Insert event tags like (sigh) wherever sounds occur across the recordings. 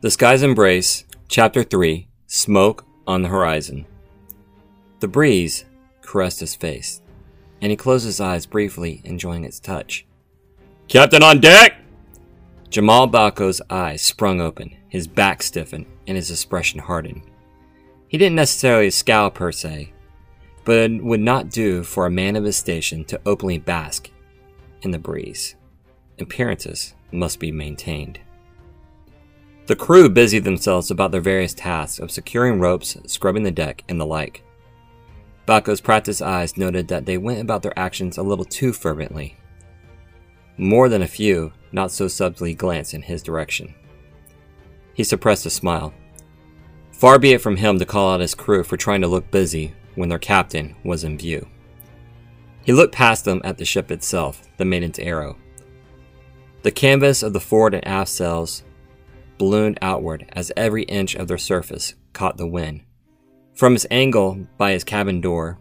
The Sky's Embrace, Chapter 3 Smoke on the Horizon. The breeze caressed his face, and he closed his eyes briefly, enjoying its touch. Captain on deck! Jamal Baako's eyes sprung open, his back stiffened, and his expression hardened. He didn't necessarily scowl per se, but it would not do for a man of his station to openly bask in the breeze. Appearances must be maintained. The crew busied themselves about their various tasks of securing ropes, scrubbing the deck, and the like. Baako's practiced eyes noted that they went about their actions a little too fervently. More than a few, not so subtly, glanced in his direction. He suppressed a smile. Far be it from him to call out his crew for trying to look busy when their captain was in view. He looked past them at the ship itself, the Maiden's Arrow. The canvas of the forward and aft sails ballooned outward as every inch of their surface caught the wind. From his angle by his cabin door,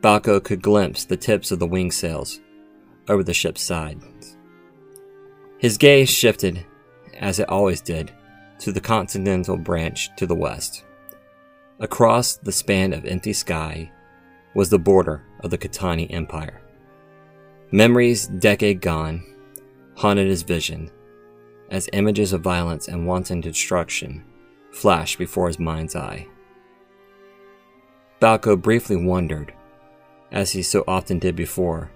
Baako could glimpse the tips of the wing sails over the ship's sides. His gaze shifted, as it always did, to the continental branch to the west. Across the span of empty sky was the border of the Kitani Empire. Memories decade gone haunted his vision as images of violence and wanton destruction flashed before his mind's eye. Baako briefly wondered, as he so often did before,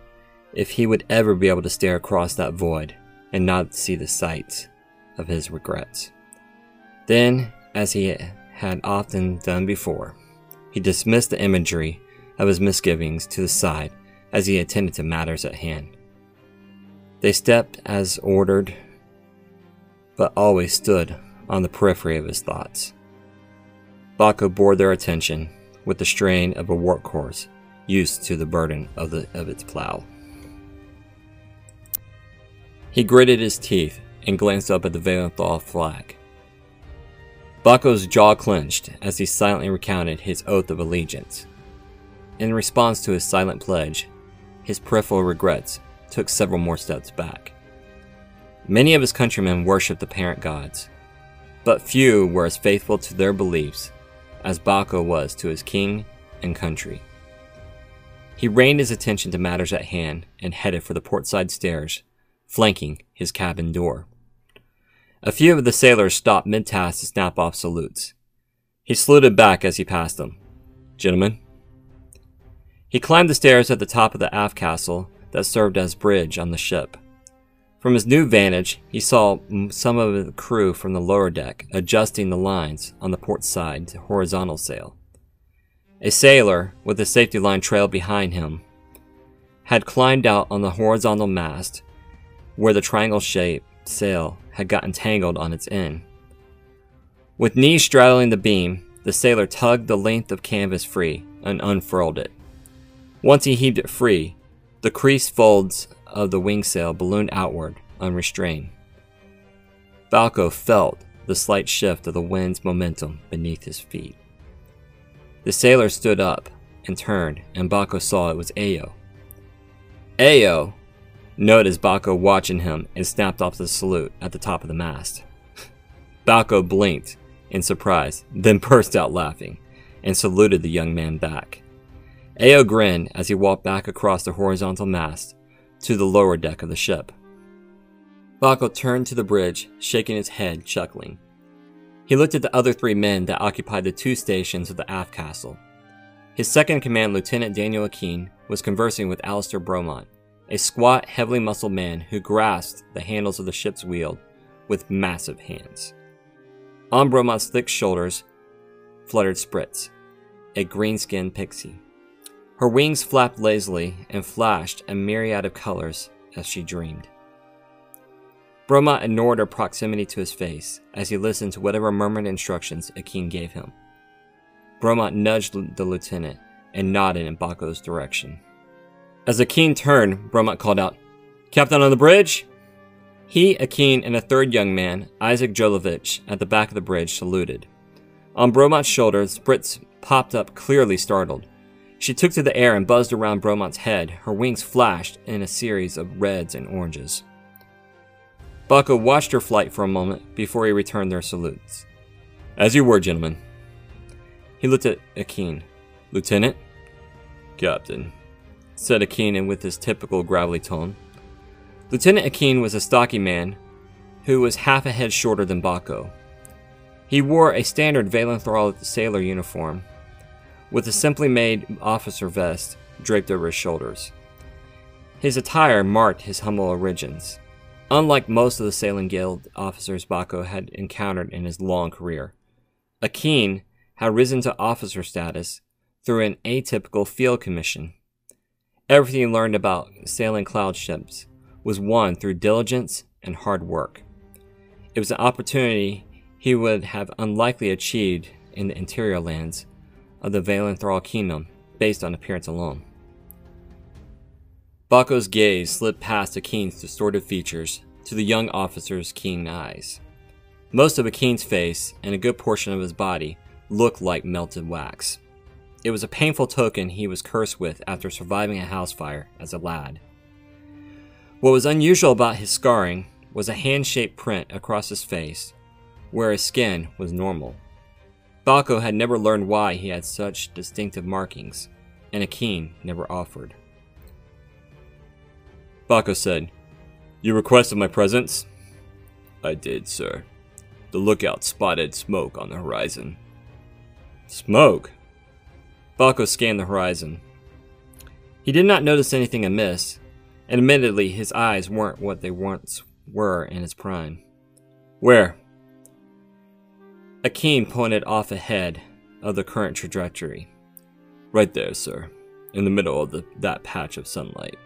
if he would ever be able to stare across that void and not see the sights of his regrets. Then, as he had often done before, he dismissed the imagery of his misgivings to the side as he attended to matters at hand. They stepped as ordered but always stood on the periphery of his thoughts. Baako bore their attention with the strain of a workhorse used to the burden of, the, of its plow. He gritted his teeth and glanced up at the Valenthal flag. Baako's jaw clenched as he silently recounted his oath of allegiance. In response to his silent pledge, his peripheral regrets took several more steps back. Many of his countrymen worshipped the parent gods, but few were as faithful to their beliefs as Baako was to his king and country. He reined his attention to matters at hand and headed for the portside stairs, flanking his cabin door. A few of the sailors stopped mid-task to snap off salutes. He saluted back as he passed them. Gentlemen. He climbed the stairs at the top of the aft castle that served as bridge on the ship. From his new vantage, he saw some of the crew from the lower deck adjusting the lines on the port side to horizontal sail. A sailor, with a safety line trailed behind him, had climbed out on the horizontal mast where the triangle shaped sail had gotten tangled on its end. With knees straddling the beam, the sailor tugged the length of canvas free and unfurled it. Once he heaved it free, the creased folds of the wing sail ballooned outward, unrestrained. Baako felt the slight shift of the wind's momentum beneath his feet. The sailor stood up and turned, and Baako saw it was Ayo. Ayo noted as Baako watching him and snapped off the salute at the top of the mast. (laughs) Baako blinked in surprise, then burst out laughing and saluted the young man back. Ayo grinned as he walked back across the horizontal mast to the lower deck of the ship. Baako turned to the bridge, shaking his head, chuckling. He looked at the other three men that occupied the two stations of the aft castle. His second command, Lieutenant Daniel Akeen, was conversing with Alistair Bromont, a squat, heavily muscled man who grasped the handles of the ship's wheel with massive hands. On Bromont's thick shoulders fluttered Spritz, a green skinned pixie. Her wings flapped lazily and flashed a myriad of colors as she dreamed. Bromont ignored her proximity to his face as he listened to whatever murmured instructions Akeen gave him. Bromont nudged the lieutenant and nodded in Baako's direction. As Akeen turned, Bromont called out, Captain on the bridge? He, Akeen, and a third young man, Isaac Jolovich, at the back of the bridge saluted. On Bromont's shoulder, Spritz popped up clearly startled. She took to the air and buzzed around Bromont's head. Her wings flashed in a series of reds and oranges. Baako watched her flight for a moment before he returned their salutes. As you were, gentlemen. He looked at Akeen. Lieutenant? Captain, said Akeen with his typical gravelly tone. Lieutenant Akeen was a stocky man who was half a head shorter than Baako. He wore a standard Valenthal sailor uniform, with a simply made officer vest draped over his shoulders. His attire marked his humble origins, unlike most of the Sailing Guild officers Baako had encountered in his long career. Akeen had risen to officer status through an atypical field commission. Everything he learned about sailing cloud ships was won through diligence and hard work. It was an opportunity he would have unlikely achieved in the interior lands of the Valenthal kingdom based on appearance alone. Baako's gaze slid past Akeen's distorted features to the young officer's keen eyes. Most of Akeen's face and a good portion of his body looked like melted wax. It was a painful token he was cursed with after surviving a house fire as a lad. What was unusual about his scarring was a hand shaped print across his face, where his skin was normal. Baako had never learned why he had such distinctive markings, and Akeen never offered. Baako said, You requested my presence? I did, sir. The lookout spotted smoke on the horizon. Smoke? Baako scanned the horizon. He did not notice anything amiss, and admittedly his eyes weren't what they once were in his prime. Where? Akeen pointed off ahead of the current trajectory. Right there, sir, in the middle of the, that patch of sunlight.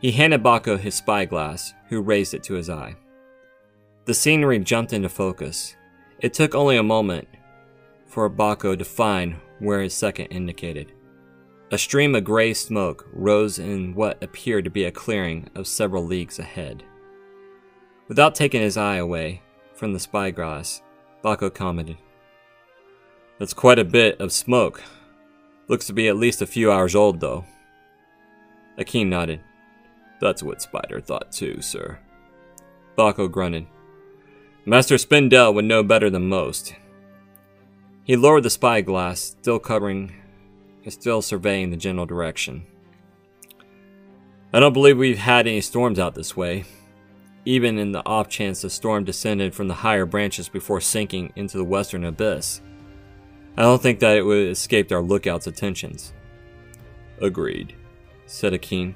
He handed Baako his spyglass, who raised it to his eye. The scenery jumped into focus. It took only a moment for Baako to find where his second indicated. A stream of gray smoke rose in what appeared to be a clearing of several leagues ahead. Without taking his eye away from the spyglass, Baako commented. That's quite a bit of smoke. Looks to be at least a few hours old, though. Akeen nodded. That's what Spider thought too, sir. Baako grunted. Master Spindel would know better than most. He lowered the spyglass, still covering still surveying the general direction. I don't believe we've had any storms out this way, even in the off chance the storm descended from the higher branches before sinking into the western abyss. I don't think that it would have escaped our lookout's attentions. Agreed, said Akeen.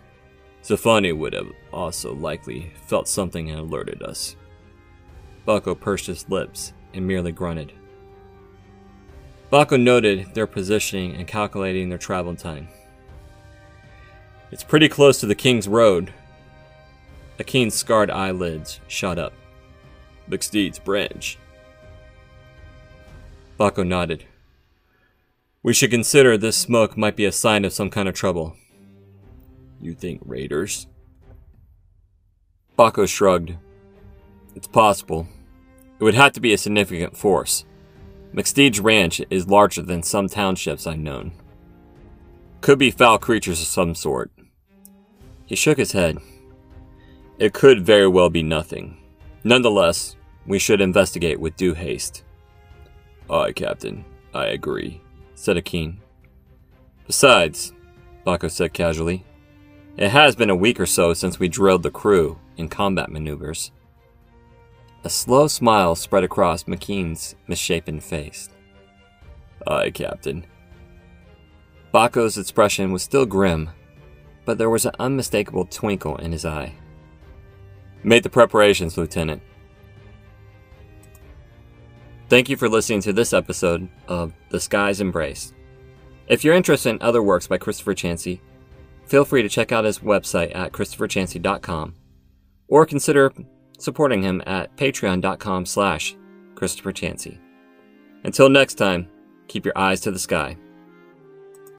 Zafani would have also likely felt something and alerted us. Baako pursed his lips and merely grunted. Baako noted their positioning and calculating their travel time. It's pretty close to the King's Road. Akeen's scarred eyelids shot up. McSteed's branch. Baako nodded. We should consider this smoke might be a sign of some kind of trouble. You think raiders? Baako shrugged. It's possible. It would have to be a significant force. McSteed's ranch is larger than some townships I've known. Could be foul creatures of some sort. He shook his head. It could very well be nothing. Nonetheless, we should investigate with due haste. Aye, Captain. I agree, said Akeen. Besides, Baako said casually, it has been a week or so since we drilled the crew in combat maneuvers. A slow smile spread across Akeen's misshapen face. Aye, Captain. Baako's expression was still grim, but there was an unmistakable twinkle in his eye. Made the preparations, Lieutenant. Thank you for listening to this episode of The Sky's Embrace. If you're interested in other works by Christopher Chancy, feel free to check out his website at christopherchancy.com or consider supporting him at patreon.com slash Christopher Chancy. Until next time, keep your eyes to the sky.